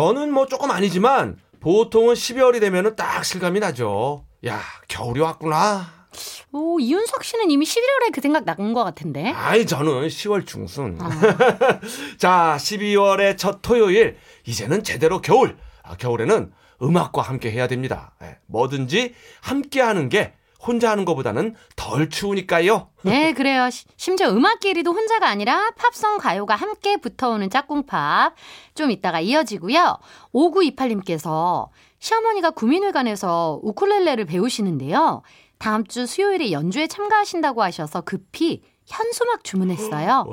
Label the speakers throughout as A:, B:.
A: 저는 뭐 조금 아니지만 보통은 12월이 되면은 딱 실감이 나죠. 야, 겨울이 왔구나.
B: 오, 이윤석 씨는 이미 11월에 그 생각 나은 것 같은데.
A: 아이, 저는 10월 중순. 자, 12월의 첫 토요일. 이제는 제대로 겨울. 아, 겨울에는 음악과 함께 해야 됩니다. 예, 뭐든지 함께 하는 게 혼자 하는 것보다는 덜 추우니까요.
B: 네, 그래요. 시- 심지어 음악끼리도 혼자가 아니라 팝송 가요가 함께 붙어오는 짝꿍팝. 좀 이따가 이어지고요. 5928님께서 시어머니가 구민회관에서 우쿨렐레를 배우시는데요. 다음 주 수요일에 연주에 참가하신다고 하셔서 급히 현수막 주문했어요.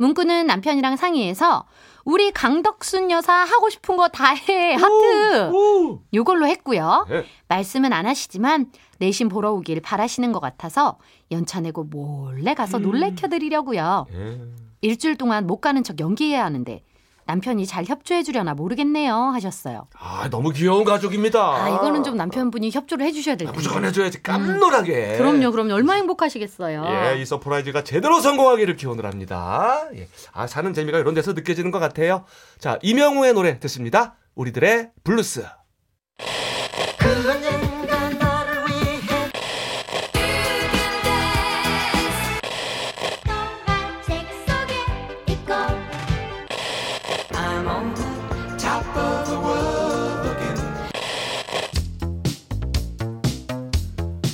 A: 와.
B: 문구는 남편이랑 상의해서 우리 강덕순 여사 하고 싶은 거 다 해. 하트.
A: 오!
B: 요걸로 했고요.
A: 네.
B: 말씀은 안 하시지만 내심 보러 오길 바라시는 것 같아서 연차 내고 몰래 가서 놀래켜 드리려고요.
A: 예.
B: 일주일 동안 못 가는 척 연기해야 하는데 남편이 잘 협조해 주려나 모르겠네요 하셨어요.
A: 아, 너무 귀여운 가족입니다.
B: 아 이거는 좀 남편분이 협조를 해 주셔야 될
A: 아,
B: 텐데.
A: 무조건 해줘야지. 깜놀하게.
B: 그럼요, 그럼요. 얼마나 행복하시겠어요.
A: 예, 이 서프라이즈가 제대로 성공하기를 기원합니다. 을 예. 아, 사는 재미가 이런 데서 느껴지는 것 같아요. 자, 이명우의 노래 듣습니다. 우리들의 블루스.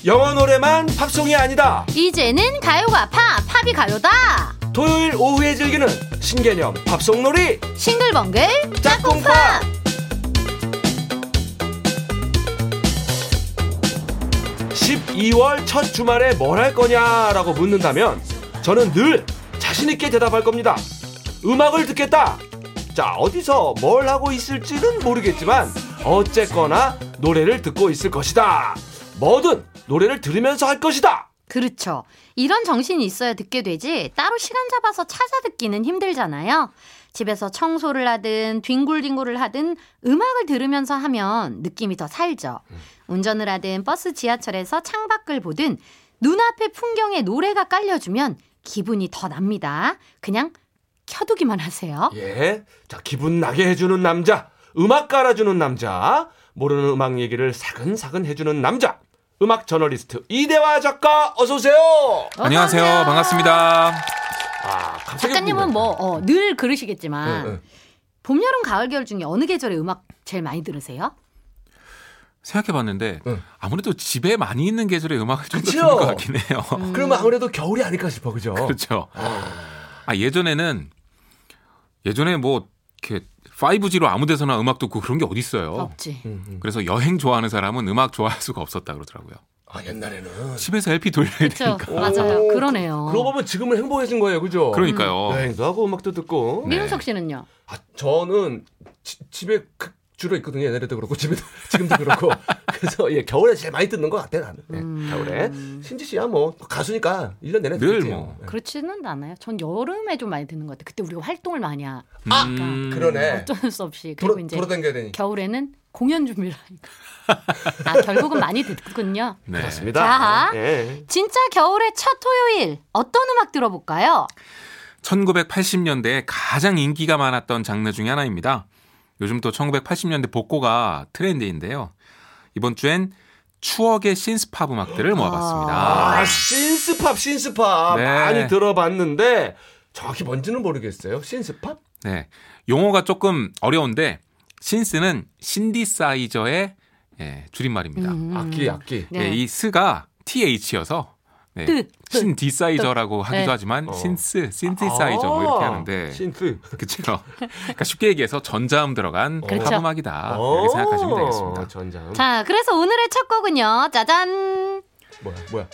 A: 영어 노래만 팝송이 아니다.
B: 이제는 가요가 팝, 팝이 가요다.
A: 토요일 오후에 즐기는 신개념 팝송 놀이
B: 싱글벙글
A: 짝꿍팝. 12월 첫 주말에 뭘 할 거냐라고 묻는다면 저는 늘 자신 있게 대답할 겁니다. 음악을 듣겠다. 자, 어디서 뭘 하고 있을지는 모르겠지만 어쨌거나 노래를 듣고 있을 것이다. 뭐든 노래를 들으면서 할 것이다.
B: 그렇죠. 이런 정신이 있어야 듣게 되지 따로 시간 잡아서 찾아 듣기는 힘들잖아요. 집에서 청소를 하든 뒹굴뒹굴을 하든 음악을 들으면서 하면 느낌이 더 살죠. 운전을 하든 버스 지하철에서 창밖을 보든 눈앞의 풍경에 노래가 깔려주면 기분이 더 납니다. 그냥 켜두기만 하세요.
A: 예. 자, 기분 나게 해주는 남자. 음악 깔아주는 남자. 모르는 음악 얘기를 사근사근 해주는 남자. 음악 저널리스트 이대화 작가 어서 오세요.
C: 안녕하세요.
B: 어서 오세요.
C: 반갑습니다.
A: 아,
B: 작가님은
A: 궁금해.
B: 뭐 어, 늘 그러시겠지만
A: 네, 네.
B: 봄, 여름, 가을, 겨울 중에 어느 계절의 음악 제일 많이 들으세요?
C: 생각해 봤는데
A: 응.
C: 아무래도 집에 많이 있는 계절의 음악을 좀? 듣는 것 같긴 해요.
B: 음.
A: 그러면 아무래도 겨울이 아닐까 싶어, 그죠?
C: 그렇죠. 아, 예전에는 예전에 뭐 이렇게 5G로 아무 데서나 음악 듣고 그런 게 어디 있어요.
B: 없지.
A: 음, 음.
C: 그래서 여행 좋아하는 사람은 음악 좋아할 수가 없었다 그러더라고요.
A: 아, 옛날에는.
C: 집에서 LP 돌려야
B: 그렇죠.
C: 되니까.
B: 맞아요. 그러네요.
A: 그러고 보면 지금은 행복해진 거예요, 그죠?
C: 그러니까요.
A: 여행도 하고 음악도 듣고.
C: 네.
B: 미윤석 씨는요?
A: 아, 저는 지- 집에 그- 주로 있거든요. 옛날에도 그렇고 집에도 지금도 그렇고. 그래서 예, 겨울에 제일 많이 듣는 것 같아요, 나는. 예,
B: 음.
A: 겨울에. 신지 씨야 뭐 가수니까 1년 내내
C: 늘. 뭐.
A: 예.
B: 그렇지는 않아요. 전 여름에 좀 많이 듣는 것 같아요. 그때 우리가 활동을 많이 하.
A: 아,
C: 음,
A: 그러네.
B: 어쩔 수 없이. 그리고
A: 돌아,
B: 이제
A: 돌아다녀야 되니.
B: 겨울에는 공연 준비를 하니까. 아, 결국은 많이 듣군요.
C: 네.
A: 그렇습니다.
B: 자.
A: 예.
B: 진짜 겨울의 첫 토요일 어떤 음악 들어볼까요?
C: 1980년대에 가장 인기가 많았던 장르 중에 하나입니다. 요즘 또 1980년대 복고가 트렌드인데요. 이번 주엔 추억의 신스팝 음악들을 모아봤습니다.
A: 아, synth-pop, synth-pop.
C: 네.
A: 많이 들어봤는데 정확히 뭔지는 모르겠어요. 신스팝?
C: 네. 용어가 조금 어려운데 synth는 신디사이저의 예, 줄임말입니다.
B: 음.
A: 악기, 악기.
B: 네.
C: 예, 이 스가 TH여서 네,
B: 뜻, 뜻,
C: 신디사이저라고 하기도
B: 네.
C: 하지만
A: 어.
C: synth, 신디사이저 뭐 이렇게
A: 아,
C: 하는데
A: synth.
C: 그렇죠. 그러니까 쉽게 얘기해서 전자음 들어간
B: 그렇죠.
C: 팝 음악이다
A: 어,
C: 이렇게 생각하시면 되겠습니다.
A: 전자음.
B: 자, 그래서 오늘의 첫 곡은요. 짜잔.
A: 뭐야, 뭐야.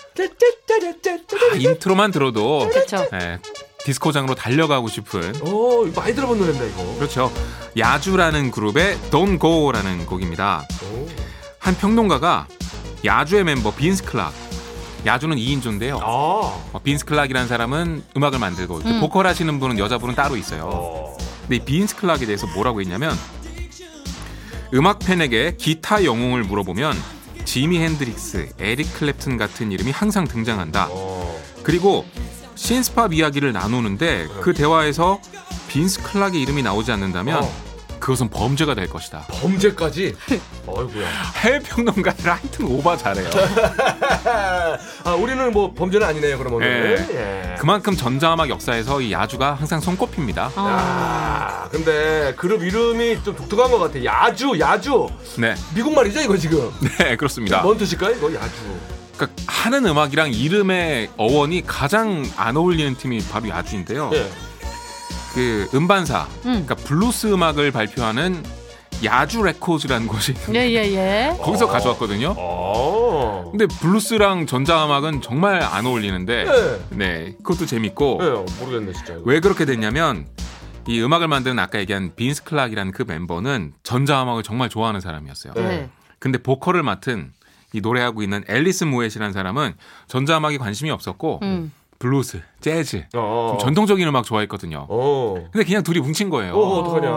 C: 아, intro만 들어도
B: 그렇죠.
C: 예, 디스코장으로 달려가고 싶은
A: 오, 이거 많이 들어본 노래입니다, 이거.
C: 그렇죠. Yazoo라는 그룹의 Don't Go라는 곡입니다.
A: 오.
C: 한 평론가가 Yazoo의 멤버 Vince Clarke Yazoo는 2인조인데요.
A: 아.
C: 어, Vince Clarke이라는 사람은 음악을 만들고
B: 음.
C: 보컬 하시는 분은 여자분은 따로 있어요.
A: 어.
C: 근데 이 빈스 클락에 대해서 뭐라고 했냐면 음악 팬에게 기타 영웅을 물어보면 지미 핸드릭스, 에릭 클랩튼 같은 이름이 항상 등장한다.
A: 어.
C: 그리고 신스팝 이야기를 나누는데 그 대화에서 빈스 클락의 이름이 나오지 않는다면
A: 어.
C: 그것은 범죄가 될 것이다.
A: 범죄까지. 어이구야.
C: 해외 평론가들 하여튼 오바 잘해요.
A: 아 우리는 뭐 범죄는 아니네요 그럼 오늘.
C: 예.
A: 예.
C: 그만큼 전자음악 역사에서 이 Yazoo가 항상 손꼽힙니다.
B: 어.
A: 아 근데 그룹 이름이 좀 독특한 것 같아. Yazoo Yazoo.
C: 네,
A: 미국 말이죠 이거 지금.
C: 네 그렇습니다.
A: 뭔 뜻일까요 이거 Yazoo.
C: 그러니까 하는 음악이랑 이름의 어원이 가장 안 어울리는 팀이 바로 Yazoo인데요.
A: 예.
C: 그 음반사,
B: 음.
C: 그러니까 블루스 음악을 발표하는 Yazoo Records라는 곳이
B: 예예예. 예,
C: 거기서
A: 어.
C: 가져왔거든요.
A: 어.
C: 근데 블루스랑 전자음악은 정말 안 어울리는데,
A: 예.
C: 네, 그것도 재밌고
A: 예, 모르겠네 진짜. 이거.
C: 왜 그렇게 됐냐면 이 음악을 만드는 아까 얘기한 Vince Clarke이라는 그 멤버는 전자음악을 정말 좋아하는 사람이었어요.
A: 네.
B: 네.
C: 근데 보컬을 맡은 이 노래하고 있는 Alison Moyet이라는 사람은 전자음악에 관심이 없었고
B: 음.
C: 블루스, 재즈,
A: 어.
C: 좀 전통적인 음악 좋아했거든요.
A: 어.
C: 근데 그냥 둘이 뭉친 거예요.
A: 어 어떡하냐.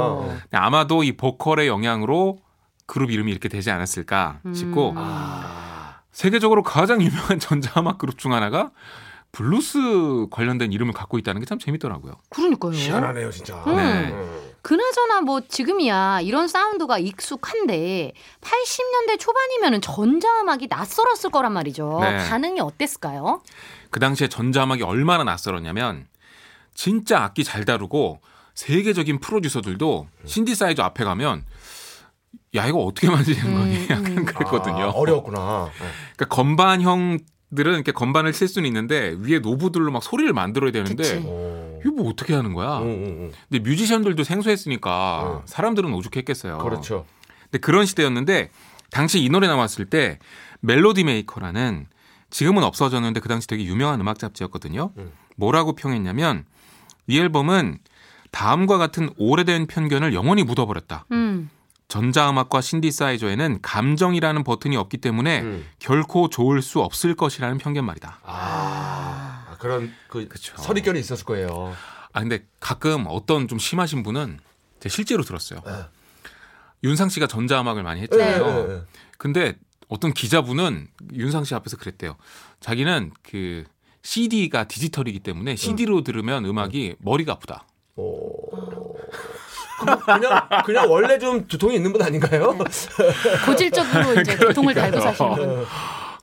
C: 근데 아마도 이 보컬의 영향으로 그룹 이름이 이렇게 되지 않았을까 싶고
B: 음.
A: 아.
C: 세계적으로 가장 유명한 전자음악 그룹 중 하나가 블루스 관련된 이름을 갖고 있다는 게 참 재밌더라고요.
B: 그러니까요.
A: 희한하네요 진짜.
B: 음.
C: 네.
A: 음.
B: 그나저나 뭐 지금이야 이런 사운드가 익숙한데 80년대 초반이면은 전자음악이 낯설었을 거란 말이죠.
C: 네.
B: 반응이 어땠을까요?
C: 그 당시에 전자음악이 얼마나 낯설었냐면 진짜 악기 잘 다루고 세계적인 프로듀서들도 신디사이저 앞에 가면 야 이거 어떻게 켜니?
B: 음,
C: 약간
B: 음.
C: 그랬거든요.
A: 아, 어려웠구나.
C: 그러니까 건반 형들은 이렇게 건반을 칠 수는 있는데 위에 knob들로 막 소리를 만들어야 되는데
B: 그치.
A: 어.
C: 이거 뭐 어떻게 하는 거야?
A: 응, 응, 응.
C: 근데 뮤지션들도 생소했으니까
A: 어.
C: 사람들은 오죽했겠어요.
A: 그렇죠.
C: 근데 그런 시대였는데 당시 이 노래 나왔을 때 Melody Maker라는 지금은 없어졌는데 그 당시 되게 유명한 음악 잡지였거든요.
A: 음.
C: 뭐라고 평했냐면 이 앨범은 다음과 같은 오래된 편견을 영원히 묻어버렸다.
B: 음.
C: 전자음악과 신디사이저에는 감정이라는 버튼이 없기 때문에
A: 음.
C: 결코 좋을 수 없을 것이라는 편견 말이다.
A: 아, 아, 그런 그
C: 그쵸.
A: 선입견이 있었을 거예요.
C: 아 근데 가끔 어떤 좀 심하신 분은 제가 실제로 들었어요.
A: 네.
C: 윤상 씨가 전자음악을 많이
A: 예,
C: 했잖아요.
A: 예, 예.
C: 근데 어떤 기자분은 윤상 씨 앞에서 그랬대요. 자기는 그 CD가 디지털이기 때문에 CD로 들으면 음악이 머리가 아프다.
A: 오. 그냥 그냥 원래 좀 두통이 있는 분 아닌가요?
B: 고질적으로 이제 고통을 달고 사시는 분.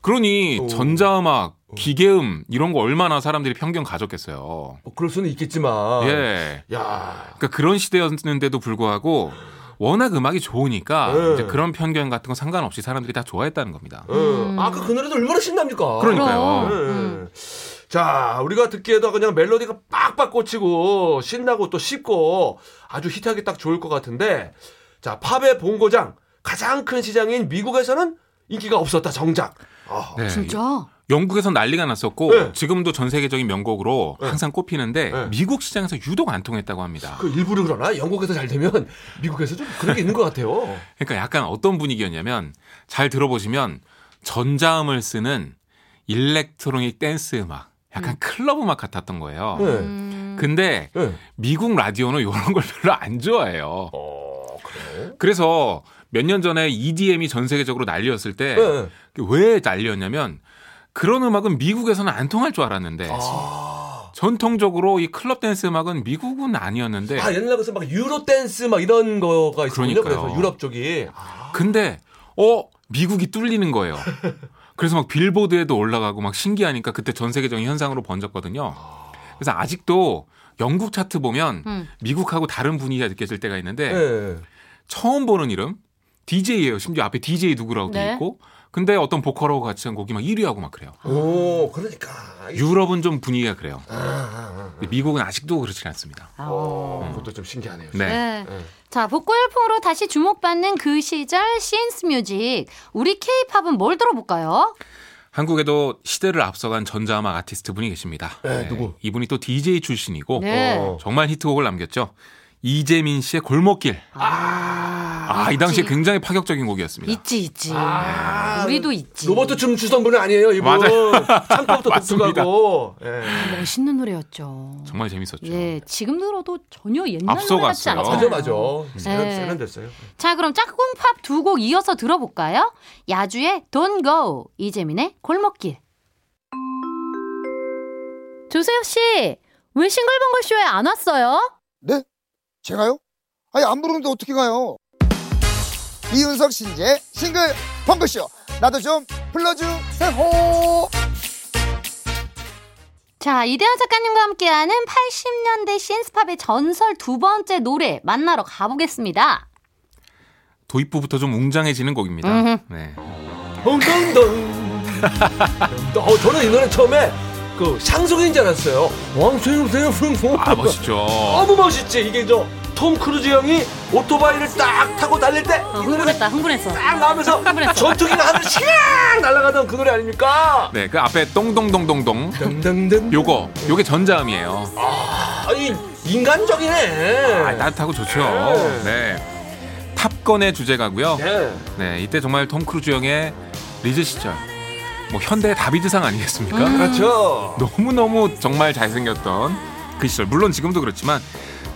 C: 그러니
A: 오.
C: 전자음악, 기계음 이런 거 얼마나 사람들이 편견 가졌겠어요.
A: 뭐 그럴 수는 있겠지만.
C: 예.
A: 야.
C: 그러니까 그런 시대였는데도 불구하고 워낙 음악이 좋으니까
A: 네.
C: 이제 그런 편견 같은 거 상관없이 사람들이 다 좋아했다는 겁니다.
A: 음. 아까 그 노래도 얼마나 신납니까?
C: 그러니까요.
A: 예,
B: 음.
A: 예. 자, 우리가 듣기에도 그냥 멜로디가 빡빡 꽂히고 신나고 또 쉽고 아주 히트하기 딱 좋을 것 같은데 자, 팝의 본고장 가장 큰 시장인 미국에서는 인기가 없었다 정작. 아,
C: 네.
B: 진짜?
C: 영국에선 난리가 났었고
A: 네.
C: 지금도 전 세계적인 명곡으로
A: 네.
C: 항상 꼽히는데
A: 네.
C: 미국 시장에서 유독 안 통했다고 합니다.
A: 그 일부러 그러나 영국에서 잘 되면 미국에서 좀 그런 게 있는 것 같아요.
C: 그러니까 약간 어떤 분위기였냐면 잘 들어보시면 전자음을 쓰는 electronic 댄스 음악, 약간 클럽 음악 같았던 거예요.
A: 네.
B: 음.
C: 근데
A: 네.
C: 미국 라디오는 이런 걸 별로 안 좋아해요.
A: 어, 그래.
C: 그래서 몇 년 전에 EDM이 전 세계적으로 난리였을 때
A: 네.
C: 왜 난리였냐면 그런 음악은 미국에서는 안 통할 줄 알았는데
A: 아.
C: 전통적으로 이 클럽 댄스 음악은 미국은 아니었는데
A: 아, 옛날에 그래서 막 유로 댄스 막 이런 거가 있었군요.
C: 그러니까요.
A: 그래서 유럽 쪽이. 아,
C: 근데 어 미국이 뚫리는 거예요. 그래서 막 빌보드에도 올라가고 막 신기하니까 그때 전 세계적인 현상으로 번졌거든요. 그래서 아직도 영국 차트 보면
B: 음.
C: 미국하고 다른 분위기가 느껴질 때가 있는데
A: 네.
C: 처음 보는 이름 DJ예요. 심지어 앞에 DJ 누구라고 돼
B: 네.
C: 있고 근데 어떤 보컬하고 같이 한 곡이 막 1위하고 막 그래요.
A: 오, 그러니까.
C: 유럽은 좀 분위기가 그래요.
A: 아, 아, 아.
C: 근데 미국은 아직도 그렇지 않습니다.
B: 아.
A: 어, 그것도 좀 신기하네요.
C: 네.
B: 네.
A: 네.
B: 자, 복고 열풍으로 다시 주목받는 그 시절 시인스 뮤직. 우리 케이팝은 뭘 들어볼까요?
C: 한국에도 시대를 앞서간 전자음악 아티스트 분이 계십니다.
A: 네, 누구?
C: 이분이 또 DJ 출신이고
B: 네.
A: 어.
C: 정말 히트곡을 남겼죠. 이재민 씨의 골목길. 아, 이 당시에
B: 있지.
C: 굉장히 파격적인 곡이었습니다.
B: 있지, 있지.
A: 아,
B: 우리도 있지.
A: 로버트 춤 추던 분은 아니에요, 이분.
C: 맞아요.
A: 창법도
C: 맞습니다.
A: 독특하고. 예.
B: 멋있는 노래였죠.
C: 정말 재밌었죠.
B: 예, 지금 들어도 전혀 옛날 노래 같지
C: 갔어요.
B: 않잖아요.
A: 맞아, 맞아. 세련,
B: 네.
A: 세련됐어요.
B: 자, 그럼 짝꿍팝 두 곡 이어서 들어볼까요? 야주의 Don't Go, 이재민의 골목길. 조세혁 씨, 왜 싱글벙글 쇼에 안 왔어요?
D: 네? 제가요? 아니 안 부르는데 어떻게 가요? 이윤석 신재 싱글 펑크쇼 나도 좀 불러주세요.
B: 자, 이대현 작가님과 함께하는 80년대 신스팝의 전설 두 번째 노래 만나러 가보겠습니다.
C: 도입부부터 좀 웅장해지는 곡입니다.
B: 음흠.
C: 네.
A: 어, 저는 이 노래 처음에 그 샹송인 줄 알았어요. 왕생생생생.
C: 아 멋있죠.
A: 너무 멋있지. 이게 저 톰 크루즈 형이 오토바이를 딱 타고 달릴 때
B: 어, 흥분했다, 흥분했어.
A: 딱 나오면서
B: 흥분했어.
A: 전투기가 하늘 씩 날아가던 그 노래 아닙니까?
C: 네, 그 앞에 똥동동동동.
A: 등등등.
C: 요거, 요게 전자음이에요.
A: 아니 인간적이네.
C: 아, 따뜻하고 좋죠.
A: 네.
C: 네. 탑건의 주제가고요.
A: 네.
C: 네, 이때 정말 톰 크루즈 형의 리즈 시절. 뭐 현대 다비드상 아니겠습니까?
B: 음.
A: 그렇죠.
C: 너무 너무 정말 잘생겼던 그 시절. 물론 지금도 그렇지만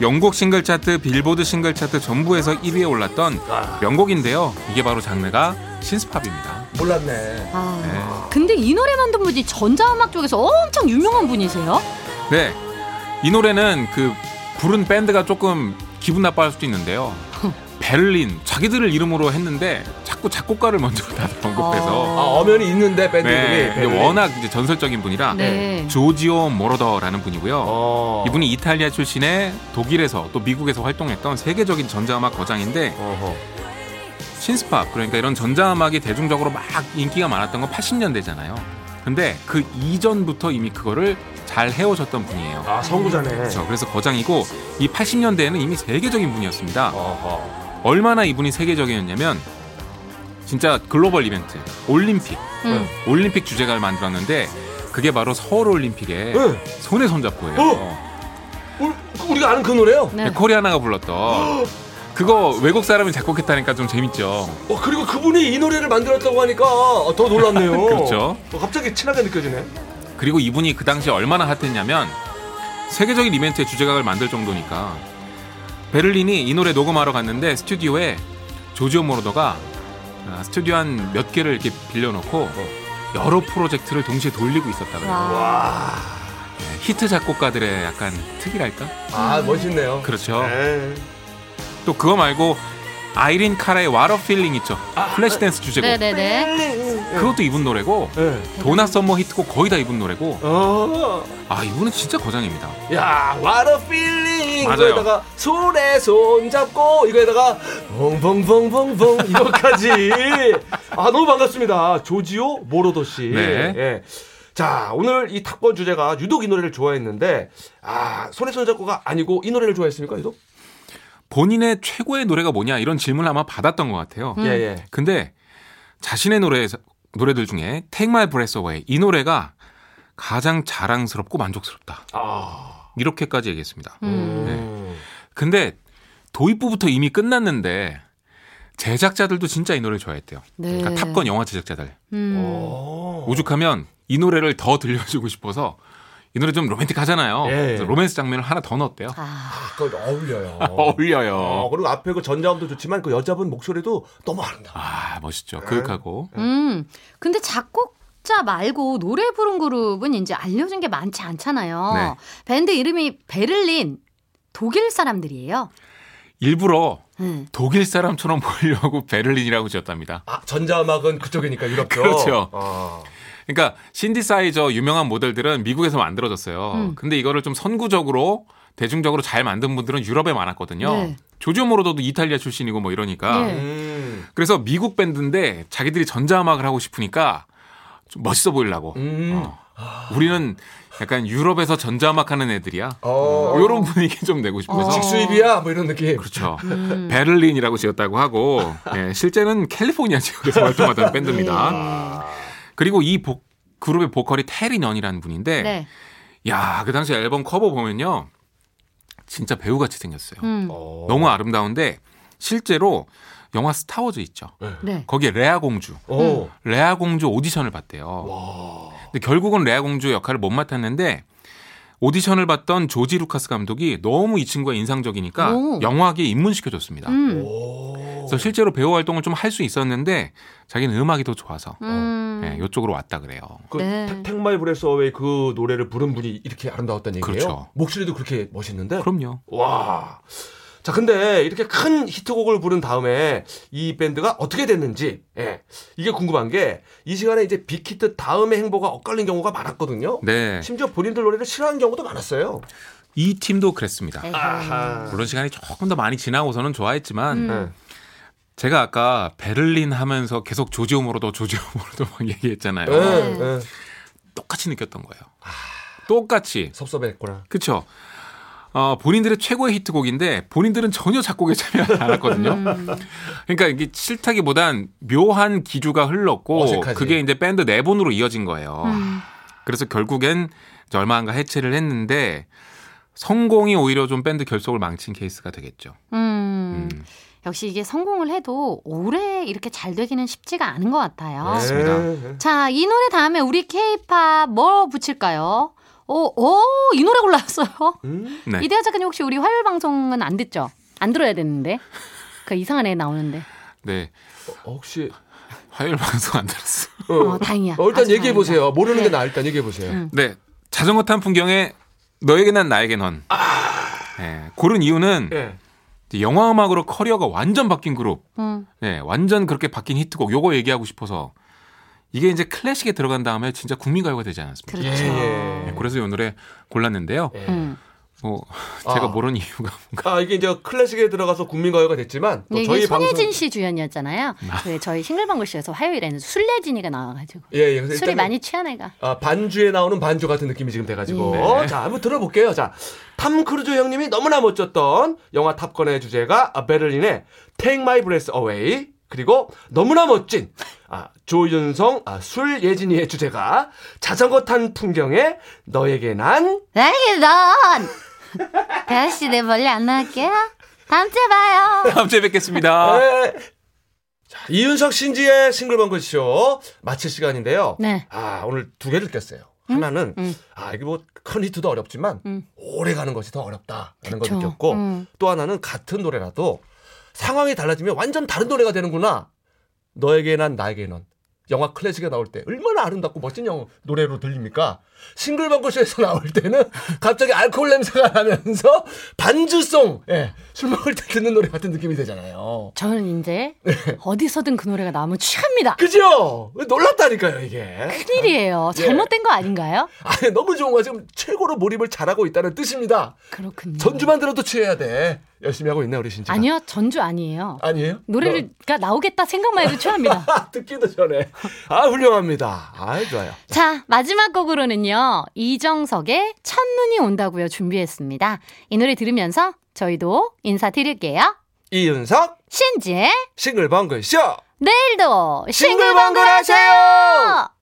C: 영국 싱글 차트, 빌보드 싱글 차트 전부에서 1위에 올랐던
A: 아,
C: 명곡인데요. 이게 바로 장르가 synth-pop입니다.
A: 몰랐네.
B: 아,
C: 네.
B: 근데 이 노래 만든 분이 전자음악 쪽에서 엄청 유명한 분이세요?
C: 네. 이 노래는 그 부른 밴드가 조금 기분 나빠할 수도 있는데요. 베를린 자기들을 이름으로 했는데 자꾸 작곡가를 먼저 다들 언급해서
A: 아 엄연히 있는데 밴드
C: 네,
A: 이름이.
C: 근데 워낙 이제 전설적인 분이라
B: 네.
C: 조지오 모로더라는 분이고요.
A: 어.
C: 이분이 이탈리아 출신의 독일에서 또 미국에서 활동했던 세계적인 전자음악 거장인데
A: 어허.
C: 신스팝 그러니까 이런 전자음악이 대중적으로 막 인기가 많았던 건 80년대잖아요. 근데 그 이전부터 이미 그거를 잘 해오셨던 분이에요.
A: 아 선구자네.
C: 그렇죠. 그래서 거장이고 이 80년대에는 이미 세계적인 분이었습니다.
A: 어허.
C: 얼마나 이분이 세계적이었냐면 진짜 글로벌 이벤트 올림픽
B: 음.
C: 올림픽 주제가를 만들었는데 그게 바로 서울 올림픽의
A: 네.
C: 손에 손잡고예요.
A: 어? 우리, 우리가 아는 그 노래요.
B: 네.
C: 코리아나가 불렀던 그거 외국 사람이 작곡했다니까 좀 재밌죠.
A: 어 그리고 그분이 이 노래를 만들었다고 하니까 어, 더 놀랍네요.
C: 그렇죠.
A: 어, 갑자기 친하게 느껴지네.
C: 그리고 이분이 그 당시에 얼마나 핫했냐면 세계적인 이벤트의 주제가를 만들 정도니까 베를린이 이 노래 녹음하러 갔는데 스튜디오에 조지오 모로더가 아, 스튜디오 한 몇 개를 이렇게 빌려놓고 여러 프로젝트를 동시에 돌리고 있었다 그래요.
B: 와.
A: 와.
C: 네, 히트 작곡가들의 약간 특이랄까?
A: 아 멋있네요.
C: 그렇죠.
A: 네.
C: 또 그거 말고 아이린 카라의 What a Feeling 있죠.
A: 아,
C: Flashdance 주제곡.
B: 네네네.
C: 그것도 이분 노래고
A: 네.
C: 도나 썸머 히트곡 거의 다 이분 노래고
A: 어.
C: 아 이분은 진짜 거장입니다.
A: 야, what a feeling.
C: 맞아요.
A: 이거에다가 손에 손 잡고 이거에다가 벙벙벙벙벙 이거까지. 아, 너무 반갑습니다. 조지오 모로더 씨.
C: 네.
A: 예. 자, 오늘 이 Top Gun 주제가 유독 이 노래를 좋아했는데 아, 손에 손 잡고가 아니고 이 노래를 좋아했습니까, 유독?
C: 본인의 최고의 노래가 뭐냐 이런 질문을 아마 받았던 것 같아요.
B: 음.
A: 예, 예.
C: 근데 자신의 노래 노래들 중에 Take My Breath Away 이 노래가 가장 자랑스럽고 만족스럽다.
A: 아.
C: 이렇게까지 얘기했습니다.
A: 음.
C: 근데 도입부부터 이미 끝났는데 제작자들도 진짜 이 노래를 좋아했대요.
B: 네.
C: 그러니까 탑건 영화 제작자들
B: 음.
A: 어.
C: 오죽하면 이 노래를 더 들려주고 싶어서 이 노래 좀 로맨틱하잖아요.
A: 예.
C: 그래서 로맨스 장면을 하나 더 넣었대요.
B: 아.
A: 그거 어울려요.
C: 어울려요.
A: 어, 그리고 앞에 그 전자음도 좋지만 그 여자분 목소리도 너무 아름다워.
C: 아 멋있죠. 그윽하고
B: 음. 근데 작곡 자 말고 노래 부른 그룹은 이제 알려진 게 많지 않잖아요.
C: 네.
B: 밴드 이름이 베를린 독일 사람들이에요.
C: 일부러
B: 음.
C: 독일 사람처럼 보이려고 베를린이라고 지었답니다.
A: 아, 전자음악은 그쪽이니까 유럽 쪽.
C: 그렇죠.
A: 어.
C: 그러니까 신디사이저 유명한 모델들은 미국에서 만들어졌어요.
B: 음.
C: 근데 이거를 좀 선구적으로 대중적으로 잘 만든 분들은 유럽에 많았거든요.
B: 네.
C: 조지오 모로도도 이탈리아 출신이고 뭐 이러니까.
B: 네.
A: 음.
C: 그래서 미국 밴드인데 자기들이 전자음악을 하고 싶으니까 좀 멋있어 보이려고.
A: 음.
C: 어. 우리는 약간 유럽에서 전자음악 하는 애들이야.
A: 어.
C: 이런 분위기 좀 내고 싶어서.
B: 어.
A: 직수입이야 뭐 이런 느낌.
C: 그렇죠.
B: 음.
C: 베를린이라고 지었다고 하고 예, 실제는 캘리포니아 지역에서 활동하던 밴드입니다. 그리고 이 보- 그룹의 보컬이 테리 넌이라는 분인데
B: 네.
C: 야, 그 당시 앨범 커버 보면요. 진짜 배우같이 생겼어요.
B: 음.
A: 어.
C: 너무 아름다운데 실제로 영화 Star Wars 있죠.
B: 네.
C: 거기에 레아 공주.
A: 어.
C: 레아 공주 오디션을 봤대요.
A: 와.
C: 근데 결국은 레아 공주 역할을 못 맡았는데 오디션을 봤던 조지 루카스 감독이 너무 이 친구가 인상적이니까
B: 오.
C: 영화계에 입문시켜줬습니다.
B: 음.
A: 오.
C: 그래서 실제로 배우 활동을 좀 할 수 있었는데 자기는 음악이 더 좋아서
B: 음. 음.
C: 예, 이쪽으로 왔다 그래요.
A: 그
B: 네.
A: Take My Breath Away 그 노래를 부른 분이 이렇게 아름다웠다는 얘기예요.
C: 그렇죠.
A: 목소리도 그렇게 멋있는데.
C: 그럼요.
A: 와. 자, 근데 이렇게 큰 히트곡을 부른 다음에 이 밴드가 어떻게 됐는지, 예. 이게 궁금한 게 이 시간에 이제 big hit 다음의 행보가 엇갈린 경우가 많았거든요.
C: 네.
A: 심지어 본인들 노래를 싫어하는 경우도 많았어요.
C: 이 팀도 그랬습니다.
A: 아하.
C: 물론 시간이 조금 더 많이 지나고서는 좋아했지만
B: 음.
A: 예.
C: 제가 아까 베를린 하면서 계속 조지오모로도 조지오모로도 막 얘기했잖아요.
A: 예,
B: 네.
A: 예.
C: 똑같이 느꼈던 거예요. 똑같이.
A: 섭섭했구나.
C: 그렇죠. 어, 본인들의 최고의 히트곡인데 본인들은 전혀 작곡에 참여하지 않았거든요.
B: 음.
C: 그러니까 이게 싫다기보단 묘한 기류가 흘렀고
A: 어색하지.
C: 그게 이제 밴드 내분으로 이어진 거예요.
B: 음.
C: 그래서 결국엔 얼마 안가 해체를 했는데 성공이 오히려 좀 밴드 결속을 망친 케이스가 되겠죠.
B: 음.
C: 음.
B: 역시 이게 성공을 해도 오래 이렇게 잘 되기는 쉽지가 않은 것 같아요.
C: 맞습니다.
A: 예.
B: 자, 이 노래 다음에 우리 케이팝 뭐 붙일까요? 오, 오, 이 노래 골랐어요.
A: 음?
C: 네.
B: 이대하 작가님 혹시 우리 화요일 방송은 안 듣죠? 안 들어야 되는데. 그 이상한 애 나오는데.
C: 네.
A: 어, 혹시
C: 화요일 방송 안 들었어.
A: 어,
B: 어, 다행이야.
A: 어, 일단 얘기해 보세요.
B: 다행이다.
A: 모르는
B: 네.
A: 게 나아 일단 얘기해 보세요.
B: 음.
C: 네. 자전거 탄 풍경에 너에게 난 나에게 넌. 네. 고른 이유는
A: 예.
C: 이제 영화 음악으로 커리어가 완전 바뀐 그룹.
B: 음.
C: 네. 완전 그렇게 바뀐 히트곡. 요거 얘기하고 싶어서 이게 이제 클래식에 들어간 다음에 진짜 국민 가요가 되지 않았습니까?
B: 그렇죠.
A: 예,
C: 네,
A: 예.
C: 그래서 이 노래 골랐는데요.
A: 예.
B: 음.
C: 뭐 제가
A: 아.
C: 모르는 이유가 뭔가
A: 아, 이게 이제 클래식에 들어가서 국민가요가 됐지만 또
B: 네, 이게
A: 저희
B: 손예진
A: 방송
B: 씨 주연이었잖아요.
C: 아.
B: 그 저희 싱글벙글쇼에서 화요일에는 술예진이가 나와가지고
A: 예, 예.
B: 술이 많이 취한 애가.
A: 아, 반주에 나오는 반주 같은 느낌이 지금 돼가지고.
C: 네.
A: 자, 한번 들어볼게요. 자, 탐 크루즈 형님이 너무나 멋졌던 영화 Top Gun의 주제가 아, 베를린의 Take My Breath Away. 그리고 너무나 멋진 아, 조인성, 아, 술예진이의 주제가 자전거 탄 풍경에 너에게 난
B: 나에게 넌! 대하 씨, 내 멀리 안 나갈게요. 다음 주에 봐요.
C: 다음 주에 뵙겠습니다.
A: 네. 자, 이윤석 신지의 싱글벙글쇼 마칠 시간인데요.
B: 네.
A: 아, 오늘 두 개를 꼈어요. 하나는
B: 음.
A: 아, 이게 뭐 큰 히트도 어렵지만
B: 음.
A: 오래 가는 것이 더 어렵다라는 걸
B: 그쵸.
A: 느꼈고
B: 음.
A: 또 하나는 같은 노래라도 상황이 달라지면 완전 다른 노래가 되는구나. 너에게 난 나에게 넌. 영화 클래식에 나올 때 얼마나 아름답고 멋진 영화 노래로 들립니까? 싱글벙글쇼에서 나올 때는 갑자기 알코올 냄새가 나면서 반주송, 예, 술 먹을 때 듣는 노래 같은 느낌이 되잖아요.
B: 저는 이제
A: 네.
B: 어디서든 그 노래가 나오면 취합니다.
A: 그죠? 놀랍다니까요, 이게.
B: 큰일이에요.
A: 예.
B: 잘못된 거 아닌가요?
A: 아니, 너무 좋은 거야. 지금 최고로 몰입을 잘하고 있다는 뜻입니다.
B: 그렇군요.
A: 전주만 들어도 취해야 돼. 열심히 하고 있네, 우리 신지가.
B: 아니요, 전주 아니에요.
A: 아니에요?
B: 노래가 나오겠다 생각만 해도 취합니다.
A: 아, 듣기도 전에. 아, 훌륭합니다. 아, 좋아요.
B: 자, 마지막 곡으로는 요, 이정석의 첫눈이 온다고요, 준비했습니다. 이 노래 들으면서 저희도 인사드릴게요.
A: 이윤석,
B: 신지의
A: 싱글벙글 쇼!
B: 내일도
A: 싱글벙글 하세요!